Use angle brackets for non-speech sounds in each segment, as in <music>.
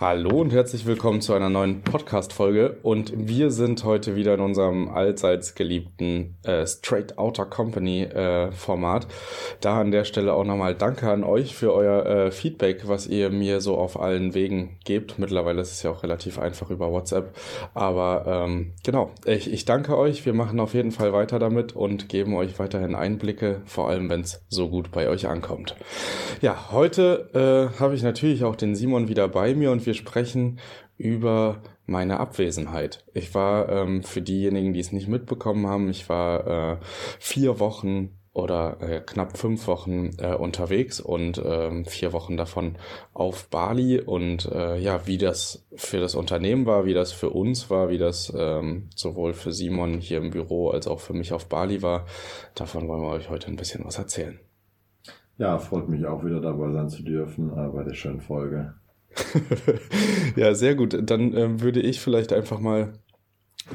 Hallo und herzlich willkommen zu einer neuen Podcast-Folge. Und wir sind heute wieder in unserem allseits geliebten äh, Straight Outer Company äh, Format. Da an der Stelle auch nochmal Danke an euch für euer äh, Feedback, was ihr mir so auf allen Wegen gebt. Mittlerweile ist es ja auch relativ einfach über WhatsApp. Aber ähm, genau, ich, ich danke euch. Wir machen auf jeden Fall weiter damit und geben euch weiterhin Einblicke, vor allem wenn es so gut bei euch ankommt. Ja, heute äh, habe ich natürlich auch den Simon wieder bei mir und wir wir sprechen über meine Abwesenheit. Ich war ähm, für diejenigen, die es nicht mitbekommen haben, ich war äh, vier Wochen oder äh, knapp fünf Wochen äh, unterwegs und ähm, vier Wochen davon auf Bali und äh, ja, wie das für das Unternehmen war, wie das für uns war, wie das ähm, sowohl für Simon hier im Büro als auch für mich auf Bali war, davon wollen wir euch heute ein bisschen was erzählen. Ja, freut mich auch wieder dabei sein zu dürfen äh, bei der schönen Folge. <laughs> ja, sehr gut. Dann äh, würde ich vielleicht einfach mal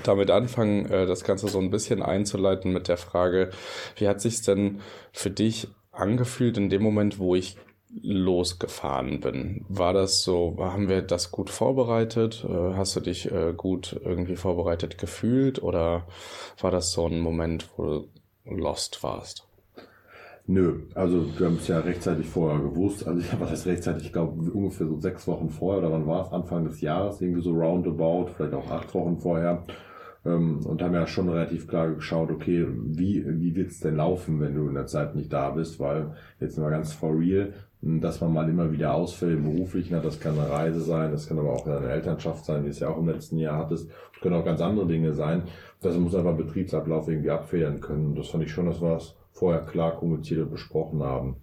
damit anfangen, äh, das Ganze so ein bisschen einzuleiten mit der Frage, wie hat sich denn für dich angefühlt in dem Moment, wo ich losgefahren bin? War das so, haben wir das gut vorbereitet? Äh, hast du dich äh, gut irgendwie vorbereitet gefühlt oder war das so ein Moment, wo du lost warst? Nö, also wir haben es ja rechtzeitig vorher gewusst. Also ich habe das rechtzeitig, ich glaube ungefähr so sechs Wochen vorher oder wann war es? Anfang des Jahres, irgendwie so roundabout, vielleicht auch acht Wochen vorher. Ähm, und haben ja schon relativ klar geschaut, okay, wie, wie wird's denn laufen, wenn du in der Zeit nicht da bist? Weil jetzt mal ganz for real, dass man mal immer wieder ausfällt beruflich, das kann eine Reise sein, das kann aber auch eine Elternschaft sein, die es ja auch im letzten Jahr hattest. Das können auch ganz andere Dinge sein. Das muss einfach Betriebsablauf irgendwie abfedern können. Und das fand ich schon, das war's vorher klar kommuniziert und besprochen haben.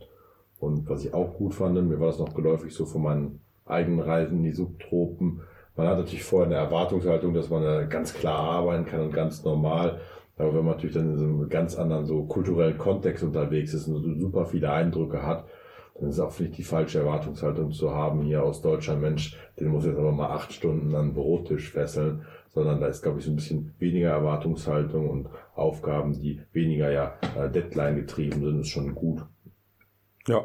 Und was ich auch gut fand, mir war das noch geläufig so von meinen eigenen Reisen in die Subtropen. Man hat natürlich vorher eine Erwartungshaltung, dass man ganz klar arbeiten kann und ganz normal. Aber wenn man natürlich dann in so einem ganz anderen so kulturellen Kontext unterwegs ist und super viele Eindrücke hat, dann ist auch vielleicht die falsche Erwartungshaltung zu haben hier aus Deutschland. Mensch, den muss jetzt aber mal acht Stunden an den Brottisch fesseln sondern da ist, glaube ich, so ein bisschen weniger Erwartungshaltung und Aufgaben, die weniger ja äh, Deadline getrieben sind, ist schon gut. Ja,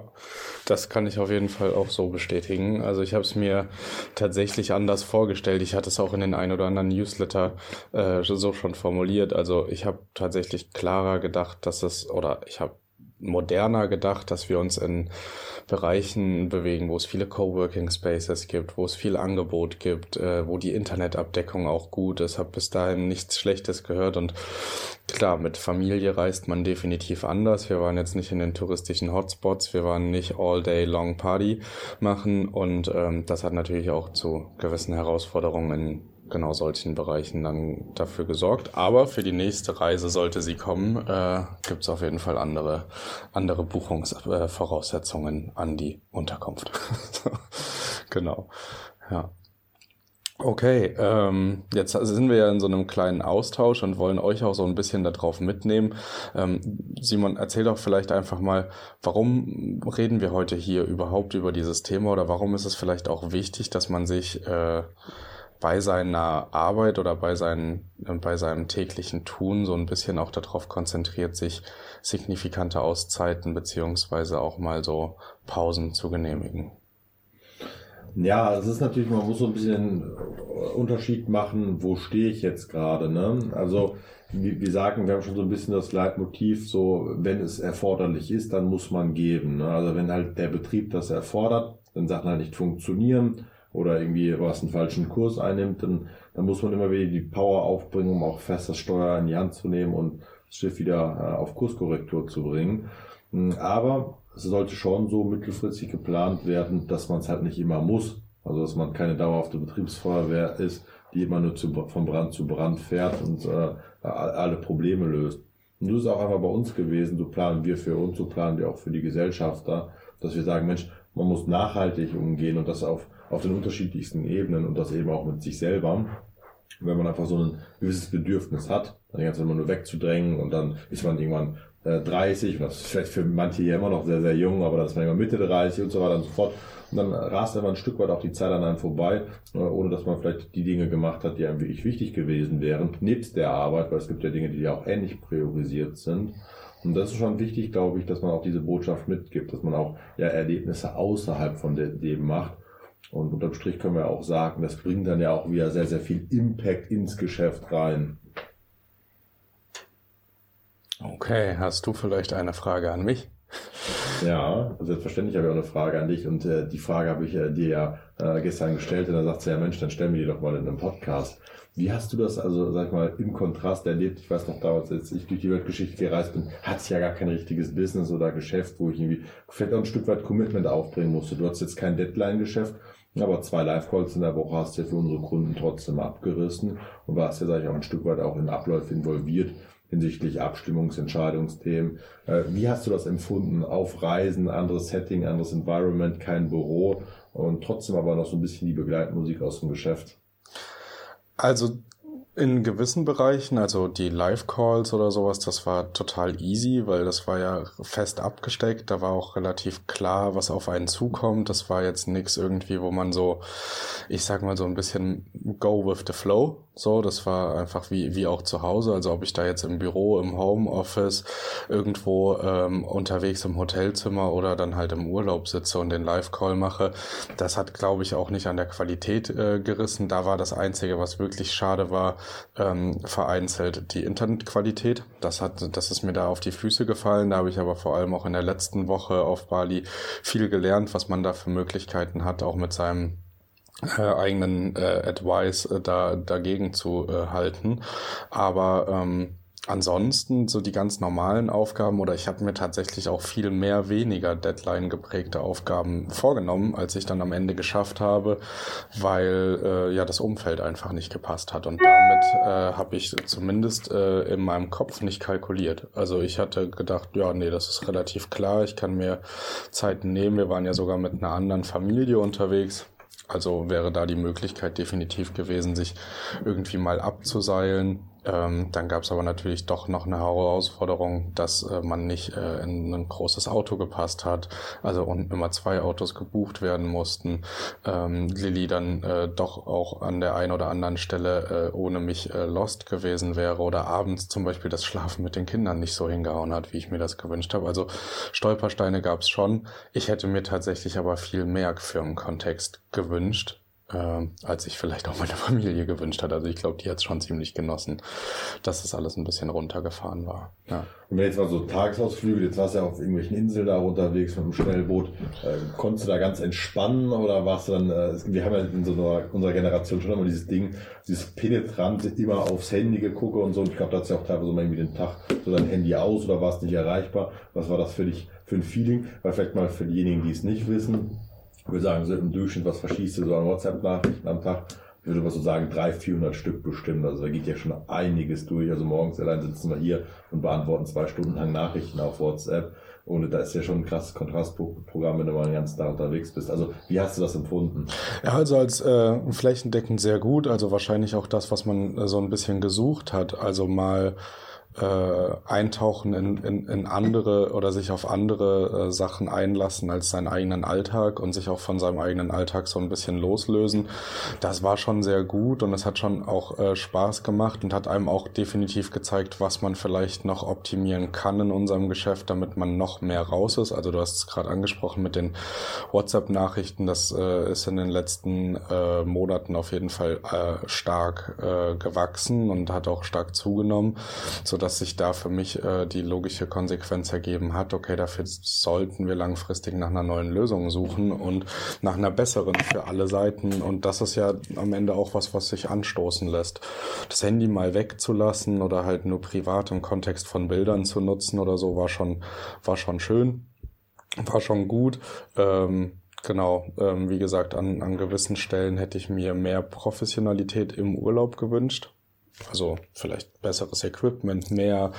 das kann ich auf jeden Fall auch so bestätigen. Also ich habe es mir tatsächlich anders vorgestellt. Ich hatte es auch in den ein oder anderen Newsletter äh, so schon formuliert. Also ich habe tatsächlich klarer gedacht, dass es, oder ich habe moderner gedacht, dass wir uns in Bereichen bewegen, wo es viele Coworking Spaces gibt, wo es viel Angebot gibt, äh, wo die Internetabdeckung auch gut ist. Habe bis dahin nichts Schlechtes gehört und klar, mit Familie reist man definitiv anders. Wir waren jetzt nicht in den touristischen Hotspots, wir waren nicht all day long Party machen und ähm, das hat natürlich auch zu gewissen Herausforderungen in genau solchen Bereichen dann dafür gesorgt. Aber für die nächste Reise, sollte sie kommen, äh, gibt es auf jeden Fall andere, andere Buchungsvoraussetzungen äh, an die Unterkunft. <laughs> genau. Ja. Okay, ähm, jetzt sind wir ja in so einem kleinen Austausch und wollen euch auch so ein bisschen darauf mitnehmen. Ähm, Simon, erzähl doch vielleicht einfach mal, warum reden wir heute hier überhaupt über dieses Thema oder warum ist es vielleicht auch wichtig, dass man sich äh, bei seiner Arbeit oder bei, seinen, bei seinem täglichen Tun so ein bisschen auch darauf konzentriert, sich signifikante Auszeiten beziehungsweise auch mal so Pausen zu genehmigen. Ja, es ist natürlich, man muss so ein bisschen Unterschied machen, wo stehe ich jetzt gerade. Ne? Also wie, wir sagen, wir haben schon so ein bisschen das Leitmotiv, so wenn es erforderlich ist, dann muss man geben. Ne? Also wenn halt der Betrieb das erfordert, wenn Sachen halt nicht funktionieren, oder irgendwie was einen falschen Kurs einnimmt, dann, dann muss man immer wieder die Power aufbringen, um auch fest das Steuer in die Hand zu nehmen und das Schiff wieder äh, auf Kurskorrektur zu bringen. Hm, aber es sollte schon so mittelfristig geplant werden, dass man es halt nicht immer muss. Also dass man keine dauerhafte Betriebsfeuerwehr ist die immer nur zu, von Brand zu Brand fährt und äh, alle Probleme löst. Und du ist auch einfach bei uns gewesen, so planen wir für uns, so planen wir auch für die Gesellschafter, dass wir sagen, Mensch, man muss nachhaltig umgehen und das auf, auf den unterschiedlichsten Ebenen und das eben auch mit sich selber. Wenn man einfach so ein gewisses Bedürfnis hat, dann die ganze Zeit immer nur wegzudrängen und dann ist man irgendwann äh, 30 und das ist vielleicht für manche hier immer noch sehr, sehr jung, aber dann ist man immer Mitte 30 und so weiter und so fort. Und dann rast immer ein Stück weit auch die Zeit an einem vorbei, äh, ohne dass man vielleicht die Dinge gemacht hat, die einem wirklich wichtig gewesen wären, nebst der Arbeit, weil es gibt ja Dinge, die ja auch ähnlich priorisiert sind. Und das ist schon wichtig, glaube ich, dass man auch diese Botschaft mitgibt, dass man auch ja Erlebnisse außerhalb von dem macht. Und unterm Strich können wir auch sagen, das bringt dann ja auch wieder sehr, sehr viel Impact ins Geschäft rein. Okay, hast du vielleicht eine Frage an mich? Ja, selbstverständlich habe ich auch eine Frage an dich und äh, die Frage habe ich äh, dir ja äh, gestern gestellt und dann sagt sie, ja Mensch, dann stellen wir die doch mal in einem Podcast. Wie hast du das also, sag mal, im Kontrast erlebt? Ich weiß noch damals, als ich durch die Weltgeschichte gereist bin, hatte ich ja gar kein richtiges Business oder Geschäft, wo ich irgendwie vielleicht auch ein Stück weit Commitment aufbringen musste. Du hast jetzt kein Deadline-Geschäft, aber zwei Live-Calls in der Woche hast du ja für unsere Kunden trotzdem abgerissen und warst ja, sag ich auch, ein Stück weit auch in Abläufe involviert hinsichtlich Abstimmungsentscheidungsthemen. Äh, wie hast du das empfunden? Auf Reisen, anderes Setting, anderes Environment, kein Büro und trotzdem aber noch so ein bisschen die Begleitmusik aus dem Geschäft? Also in gewissen Bereichen, also die Live-Calls oder sowas, das war total easy, weil das war ja fest abgesteckt. Da war auch relativ klar, was auf einen zukommt. Das war jetzt nichts irgendwie, wo man so, ich sag mal so ein bisschen go with the flow so, das war einfach wie, wie auch zu Hause. Also ob ich da jetzt im Büro, im Homeoffice, irgendwo ähm, unterwegs im Hotelzimmer oder dann halt im Urlaub sitze und den Live-Call mache, das hat, glaube ich, auch nicht an der Qualität äh, gerissen. Da war das Einzige, was wirklich schade war, ähm, vereinzelt die Internetqualität. Das hat, das ist mir da auf die Füße gefallen. Da habe ich aber vor allem auch in der letzten Woche auf Bali viel gelernt, was man da für Möglichkeiten hat, auch mit seinem äh, eigenen äh, Advice äh, da dagegen zu äh, halten. Aber ähm, ansonsten so die ganz normalen Aufgaben oder ich habe mir tatsächlich auch viel mehr weniger Deadline geprägte Aufgaben vorgenommen, als ich dann am Ende geschafft habe, weil äh, ja das Umfeld einfach nicht gepasst hat und damit äh, habe ich zumindest äh, in meinem Kopf nicht kalkuliert. Also ich hatte gedacht, ja nee, das ist relativ klar, ich kann mir Zeiten nehmen. Wir waren ja sogar mit einer anderen Familie unterwegs also wäre da die Möglichkeit definitiv gewesen, sich irgendwie mal abzuseilen ähm, dann gab es aber natürlich doch noch eine Herausforderung, dass äh, man nicht äh, in ein großes Auto gepasst hat, also und immer zwei Autos gebucht werden mussten. Ähm, Lilly dann äh, doch auch an der einen oder anderen Stelle äh, ohne mich äh, lost gewesen wäre oder abends zum Beispiel das Schlafen mit den Kindern nicht so hingehauen hat, wie ich mir das gewünscht habe. Also Stolpersteine gab es schon. Ich hätte mir tatsächlich aber viel mehr Firmenkontext gewünscht äh, als ich vielleicht auch meine <laughs> Familie gewünscht hat. Also ich glaube, die hat es schon ziemlich genossen, dass das alles ein bisschen runtergefahren war. Ja. Und wenn jetzt mal so Tagesausflüge, jetzt warst du ja auf irgendwelchen Inseln da unterwegs mit dem Schnellboot, äh, konntest du da ganz entspannen oder warst du dann, äh, wir haben ja in so einer, unserer Generation schon immer dieses Ding, dieses penetrante, immer aufs Handy gegucke und so. Und ich glaube, da hast du ja auch teilweise mal irgendwie den Tag so dein Handy aus oder warst nicht erreichbar. Was war das für dich für ein Feeling? Weil vielleicht mal für diejenigen, die es nicht wissen, ich würde sagen, so im Durchschnitt, was verschießt du so an WhatsApp-Nachrichten am Tag? Ich würde mal so sagen, 300, 400 Stück bestimmt. Also da geht ja schon einiges durch. Also morgens allein sitzen wir hier und beantworten zwei Stunden lang Nachrichten auf WhatsApp. Und da ist ja schon ein krasses Kontrastprogramm, wenn du mal den ganzen Tag unterwegs bist. Also wie hast du das empfunden? Ja, also als äh, flächendeckend sehr gut. Also wahrscheinlich auch das, was man äh, so ein bisschen gesucht hat. Also mal äh, eintauchen in, in, in andere oder sich auf andere äh, Sachen einlassen als seinen eigenen Alltag und sich auch von seinem eigenen Alltag so ein bisschen loslösen. Das war schon sehr gut und es hat schon auch äh, Spaß gemacht und hat einem auch definitiv gezeigt, was man vielleicht noch optimieren kann in unserem Geschäft, damit man noch mehr raus ist. Also du hast es gerade angesprochen mit den WhatsApp-Nachrichten, das äh, ist in den letzten äh, Monaten auf jeden Fall äh, stark äh, gewachsen und hat auch stark zugenommen, so dass sich da für mich äh, die logische Konsequenz ergeben hat, okay, dafür sollten wir langfristig nach einer neuen Lösung suchen und nach einer besseren für alle Seiten. Und das ist ja am Ende auch was, was sich anstoßen lässt. Das Handy mal wegzulassen oder halt nur privat im Kontext von Bildern zu nutzen oder so, war schon, war schon schön, war schon gut. Ähm, Genau, ähm, wie gesagt, an, an gewissen Stellen hätte ich mir mehr Professionalität im Urlaub gewünscht. Also vielleicht besseres Equipment, mehr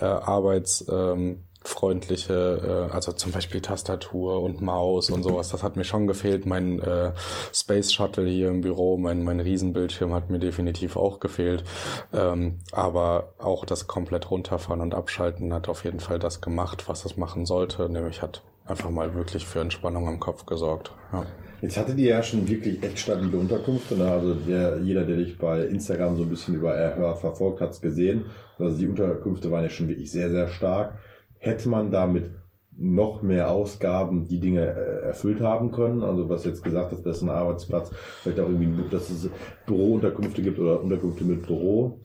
äh, Arbeits, ähm, freundliche, äh, also zum Beispiel Tastatur und Maus und sowas. Das hat mir schon gefehlt. Mein äh, Space Shuttle hier im Büro, mein, mein Riesenbildschirm hat mir definitiv auch gefehlt. Ähm, aber auch das komplett runterfahren und abschalten hat auf jeden Fall das gemacht, was es machen sollte. Nämlich hat einfach mal wirklich für Entspannung am Kopf gesorgt. Ja. Jetzt hattet ihr ja schon wirklich echt stabile Unterkünfte. Ne? Also der, jeder, der dich bei Instagram so ein bisschen über Erhör verfolgt, hat es gesehen. Also die Unterkünfte waren ja schon wirklich sehr, sehr stark hätte man damit noch mehr Ausgaben die Dinge äh, erfüllt haben können. Also was jetzt gesagt ist, das ist ein Arbeitsplatz, vielleicht auch irgendwie, dass es Bürounterkünfte gibt oder Unterkünfte mit Büro.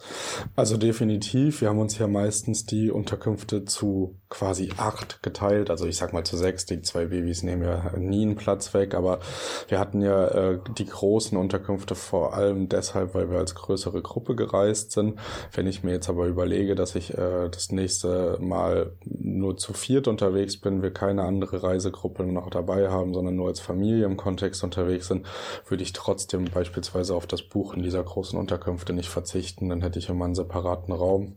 Also definitiv. Wir haben uns ja meistens die Unterkünfte zu quasi acht geteilt. Also ich sag mal zu sechs. Die zwei Babys nehmen ja nie einen Platz weg. Aber wir hatten ja äh, die großen Unterkünfte vor allem deshalb, weil wir als größere Gruppe gereist sind. Wenn ich mir jetzt aber überlege, dass ich äh, das nächste Mal nur zu viert unterwegs bin, wir keine andere Reisegruppe noch dabei haben, sondern nur als Familie im Kontext unterwegs sind, würde ich trotzdem beispielsweise auf das Buchen dieser großen Unterkünfte nicht verzichten. Dann hätte ich immer einen separaten Raum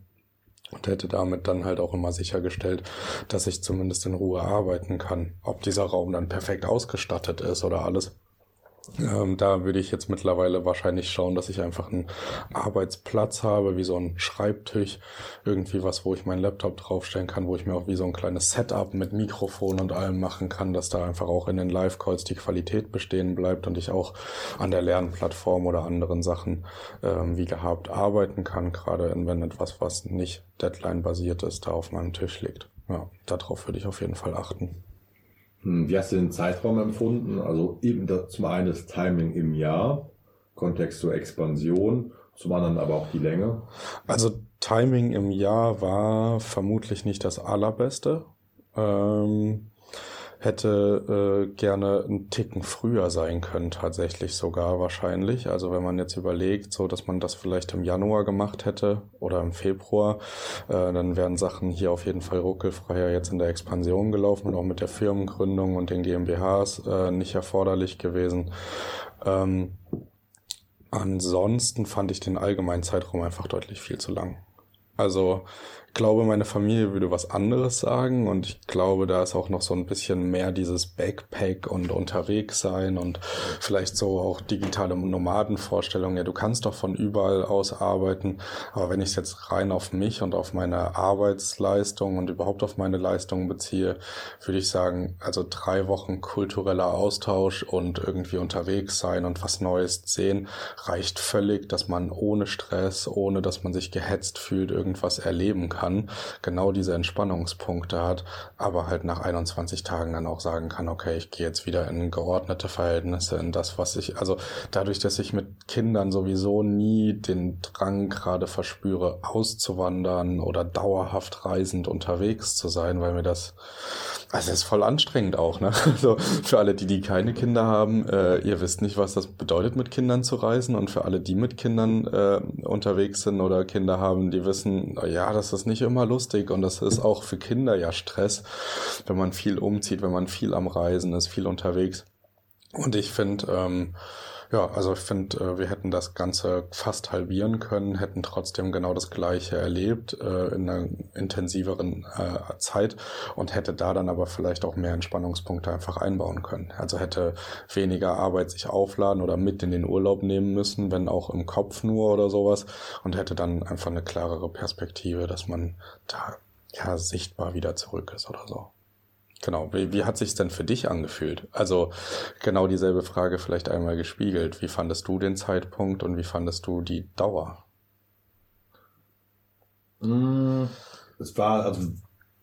und hätte damit dann halt auch immer sichergestellt, dass ich zumindest in Ruhe arbeiten kann. Ob dieser Raum dann perfekt ausgestattet ist oder alles, ähm, da würde ich jetzt mittlerweile wahrscheinlich schauen, dass ich einfach einen Arbeitsplatz habe, wie so ein Schreibtisch, irgendwie was, wo ich meinen Laptop draufstellen kann, wo ich mir auch wie so ein kleines Setup mit Mikrofon und allem machen kann, dass da einfach auch in den Live-Calls die Qualität bestehen bleibt und ich auch an der Lernplattform oder anderen Sachen ähm, wie gehabt arbeiten kann, gerade wenn etwas, was nicht Deadline-basiert ist, da auf meinem Tisch liegt. Ja, darauf würde ich auf jeden Fall achten. Hm, wie hast du den Zeitraum empfunden? Also eben das, zum einen das Timing im Jahr, Kontext zur Expansion, zum anderen aber auch die Länge. Also Timing im Jahr war vermutlich nicht das allerbeste. Ähm, hätte äh, gerne einen Ticken früher sein können, tatsächlich sogar wahrscheinlich. Also wenn man jetzt überlegt, so dass man das vielleicht im Januar gemacht hätte oder im Februar, äh, dann wären Sachen hier auf jeden Fall ruckelfreier jetzt in der Expansion gelaufen und auch mit der Firmengründung und den GmbHs äh, nicht erforderlich gewesen. Ähm, ansonsten fand ich den allgemeinen Zeitraum einfach deutlich viel zu lang. Also glaube, meine Familie würde was anderes sagen und ich glaube, da ist auch noch so ein bisschen mehr dieses Backpack und unterwegs sein und vielleicht so auch digitale Nomadenvorstellungen. Ja, du kannst doch von überall aus arbeiten, aber wenn ich es jetzt rein auf mich und auf meine Arbeitsleistung und überhaupt auf meine Leistung beziehe, würde ich sagen, also drei Wochen kultureller Austausch und irgendwie unterwegs sein und was Neues sehen, reicht völlig, dass man ohne Stress, ohne dass man sich gehetzt fühlt, irgendwas erleben kann kann, genau diese Entspannungspunkte hat, aber halt nach 21 Tagen dann auch sagen kann, okay, ich gehe jetzt wieder in geordnete Verhältnisse, in das, was ich, also dadurch, dass ich mit Kindern sowieso nie den Drang gerade verspüre, auszuwandern oder dauerhaft reisend unterwegs zu sein, weil mir das, also es ist voll anstrengend auch, ne? <laughs> Also für alle, die, die keine Kinder haben, äh, ihr wisst nicht, was das bedeutet, mit Kindern zu reisen und für alle, die mit Kindern äh, unterwegs sind oder Kinder haben, die wissen, ja, das ist nicht nicht immer lustig und das ist auch für Kinder ja Stress, wenn man viel umzieht, wenn man viel am Reisen ist, viel unterwegs. Und ich finde, ähm, ja, also ich finde, äh, wir hätten das Ganze fast halbieren können, hätten trotzdem genau das Gleiche erlebt äh, in einer intensiveren äh, Zeit und hätte da dann aber vielleicht auch mehr Entspannungspunkte einfach einbauen können. Also hätte weniger Arbeit sich aufladen oder mit in den Urlaub nehmen müssen, wenn auch im Kopf nur oder sowas und hätte dann einfach eine klarere Perspektive, dass man da ja sichtbar wieder zurück ist oder so. Genau. Wie, wie hat sich's denn für dich angefühlt? Also genau dieselbe Frage vielleicht einmal gespiegelt. Wie fandest du den Zeitpunkt und wie fandest du die Dauer? Mm, es war, also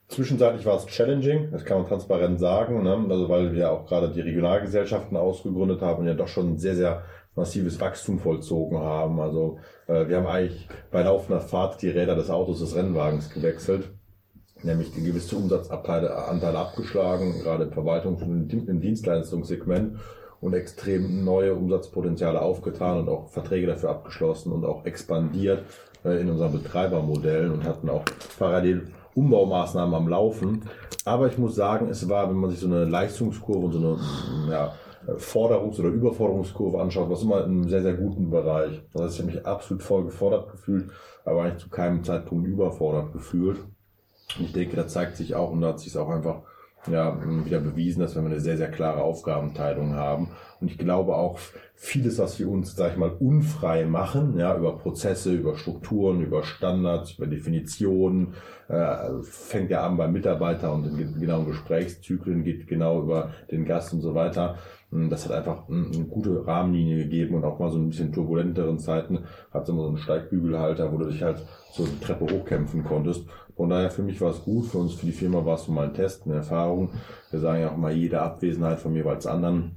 zwischenzeitlich war es challenging, das kann man transparent sagen, ne? also weil wir auch gerade die Regionalgesellschaften ausgegründet haben und ja doch schon sehr, sehr massives Wachstum vollzogen haben. Also äh, wir haben eigentlich bei laufender Fahrt die Räder des Autos des Rennwagens gewechselt nämlich die gewisse Umsatzanteile abgeschlagen, gerade im Verwaltungs- und im Dienstleistungssegment und extrem neue Umsatzpotenziale aufgetan und auch Verträge dafür abgeschlossen und auch expandiert äh, in unseren Betreibermodellen und hatten auch parallel Umbaumaßnahmen am Laufen. Aber ich muss sagen, es war, wenn man sich so eine Leistungskurve und so eine ja, Forderungs- oder Überforderungskurve anschaut, was immer in einem sehr, sehr guten Bereich. Das heißt, ich habe mich absolut voll gefordert gefühlt, aber eigentlich zu keinem Zeitpunkt überfordert gefühlt. Ich denke, da zeigt sich auch, und da hat sich es auch einfach ja, wieder bewiesen, dass wir eine sehr, sehr klare Aufgabenteilung haben. Und ich glaube auch, vieles, was wir uns, sag ich mal, unfrei machen, ja, über Prozesse, über Strukturen, über Standards, über Definitionen, äh, fängt ja an beim Mitarbeiter und in genauen Gesprächszyklen, geht genau über den Gast und so weiter. Das hat einfach eine gute Rahmenlinie gegeben und auch mal so ein bisschen turbulenteren Zeiten hat es immer so einen Steigbügelhalter, wo du dich halt so die Treppe hochkämpfen konntest. Von daher für mich war es gut, für uns, für die Firma war es mal ein Test, eine Erfahrung. Wir sagen ja auch mal, jede Abwesenheit von jeweils anderen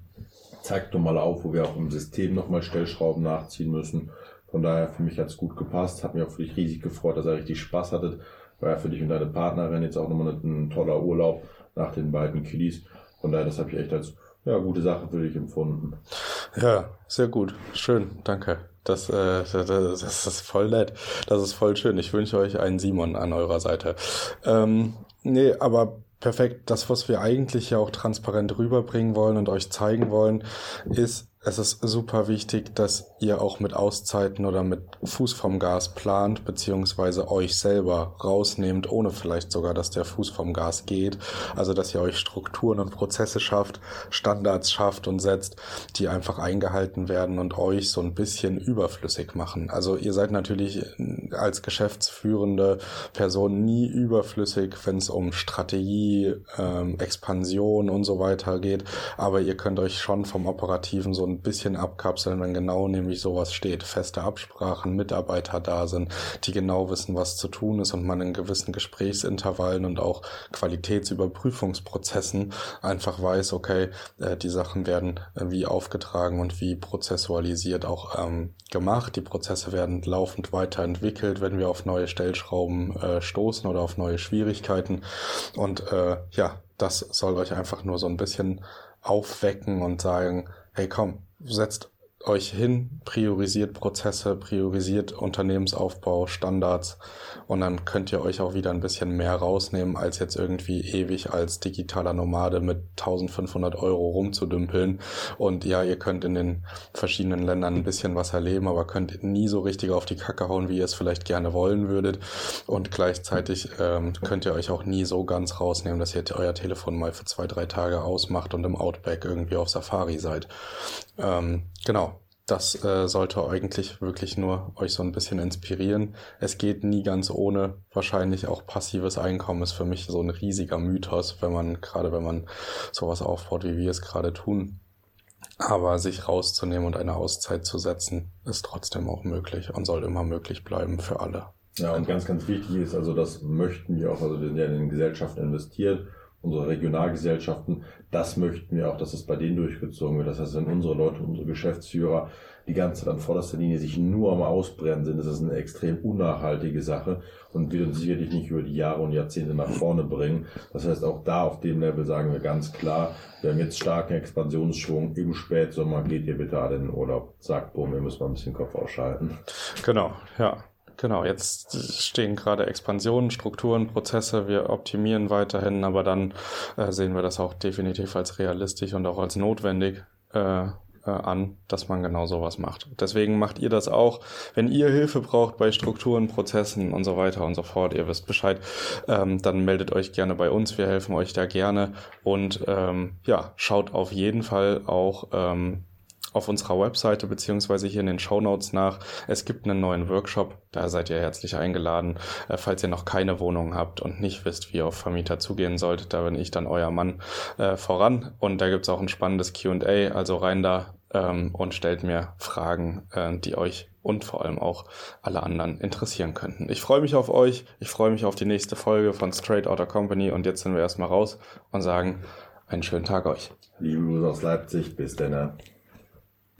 zeigt nochmal auf, wo wir auch im System nochmal Stellschrauben nachziehen müssen. Von daher für mich hat es gut gepasst, hat mich auch wirklich riesig gefreut, dass er richtig Spaß hatte. War ja für dich und deine Partnerin jetzt auch nochmal ein, toller Urlaub nach den beiden Kiddies. Von daher, das habe ich echt als ja, gute Sache für dich empfunden. Ja, sehr gut. Schön, danke. Das, äh, das, das ist voll nett. Das ist voll schön. Ich wünsche euch einen Simon an eurer Seite. Ähm, nee, aber perfekt. Das, was wir eigentlich ja auch transparent rüberbringen wollen und euch zeigen wollen, ist, es ist super wichtig, dass ihr auch mit Auszeiten oder mit Fuß vom Gas plant, beziehungsweise euch selber rausnehmt, ohne vielleicht sogar, dass der Fuß vom Gas geht. Also, dass ihr euch Strukturen und Prozesse schafft, Standards schafft und setzt, die einfach eingehalten werden und euch so ein bisschen überflüssig machen. Also, ihr seid natürlich als geschäftsführende Person nie überflüssig, wenn es um Strategie, ähm, Expansion und so weiter geht. Aber ihr könnt euch schon vom Operativen so ein ein bisschen abkapseln, wenn genau nämlich sowas steht. Feste Absprachen, Mitarbeiter da sind, die genau wissen, was zu tun ist und man in gewissen Gesprächsintervallen und auch Qualitätsüberprüfungsprozessen einfach weiß, okay, äh, die Sachen werden wie aufgetragen und wie prozessualisiert auch ähm, gemacht. Die Prozesse werden laufend weiterentwickelt, wenn wir auf neue Stellschrauben äh, stoßen oder auf neue Schwierigkeiten. Und äh, ja, das soll euch einfach nur so ein bisschen aufwecken und sagen, hey komm, setzt euch hin, priorisiert Prozesse, priorisiert Unternehmensaufbau, Standards und dann könnt ihr euch auch wieder ein bisschen mehr rausnehmen, als jetzt irgendwie ewig als digitaler Nomade mit 1500 Euro rumzudümpeln. Und ja, ihr könnt in den verschiedenen Ländern ein bisschen was erleben, aber könnt nie so richtig auf die Kacke hauen, wie ihr es vielleicht gerne wollen würdet. Und gleichzeitig ähm, könnt ihr euch auch nie so ganz rausnehmen, dass ihr euer Telefon mal für zwei, drei Tage ausmacht und im Outback irgendwie auf Safari seid. Ähm, genau. Das äh, sollte eigentlich wirklich nur euch so ein bisschen inspirieren. Es geht nie ganz ohne. Wahrscheinlich auch passives Einkommen ist für mich so ein riesiger Mythos, wenn man, gerade wenn man sowas aufbaut, wie wir es gerade tun. Aber sich rauszunehmen und eine Auszeit zu setzen, ist trotzdem auch möglich und soll immer möglich bleiben für alle. Ja, und ganz, ganz wichtig ist, also das möchten wir auch, also wir sind ja in den Gesellschaften investiert unsere Regionalgesellschaften, das möchten wir auch, dass es bei denen durchgezogen wird. Das heißt, wenn unsere Leute, unsere Geschäftsführer die ganze Zeit an vorderster Linie sich nur am Ausbrennen sind, das ist eine extrem unnachhaltige Sache und wird uns sicherlich nicht über die Jahre und Jahrzehnte nach vorne bringen. Das heißt, auch da auf dem Level sagen wir ganz klar, wir haben jetzt starken Expansionsschwung. Im Spätsommer geht ihr bitte alle in den Urlaub. Sagt, boom, wir müssen mal ein bisschen Kopf ausschalten. Genau, ja. Genau, jetzt stehen gerade Expansionen, Strukturen, Prozesse. Wir optimieren weiterhin, aber dann äh, sehen wir das auch definitiv als realistisch und auch als notwendig äh, äh, an, dass man genau sowas macht. Deswegen macht ihr das auch. Wenn ihr Hilfe braucht bei Strukturen, Prozessen und so weiter und so fort, ihr wisst Bescheid, ähm, dann meldet euch gerne bei uns. Wir helfen euch da gerne und ähm, ja, schaut auf jeden Fall auch ähm, auf unserer Webseite beziehungsweise hier in den Show Notes nach. Es gibt einen neuen Workshop, da seid ihr herzlich eingeladen. Äh, falls ihr noch keine Wohnung habt und nicht wisst, wie ihr auf Vermieter zugehen solltet, da bin ich dann euer Mann äh, voran. Und da gibt's auch ein spannendes QA, also rein da ähm, und stellt mir Fragen, äh, die euch und vor allem auch alle anderen interessieren könnten. Ich freue mich auf euch, ich freue mich auf die nächste Folge von Straight Outta Company und jetzt sind wir erstmal raus und sagen einen schönen Tag euch. Liebe Grüße aus Leipzig, bis dann.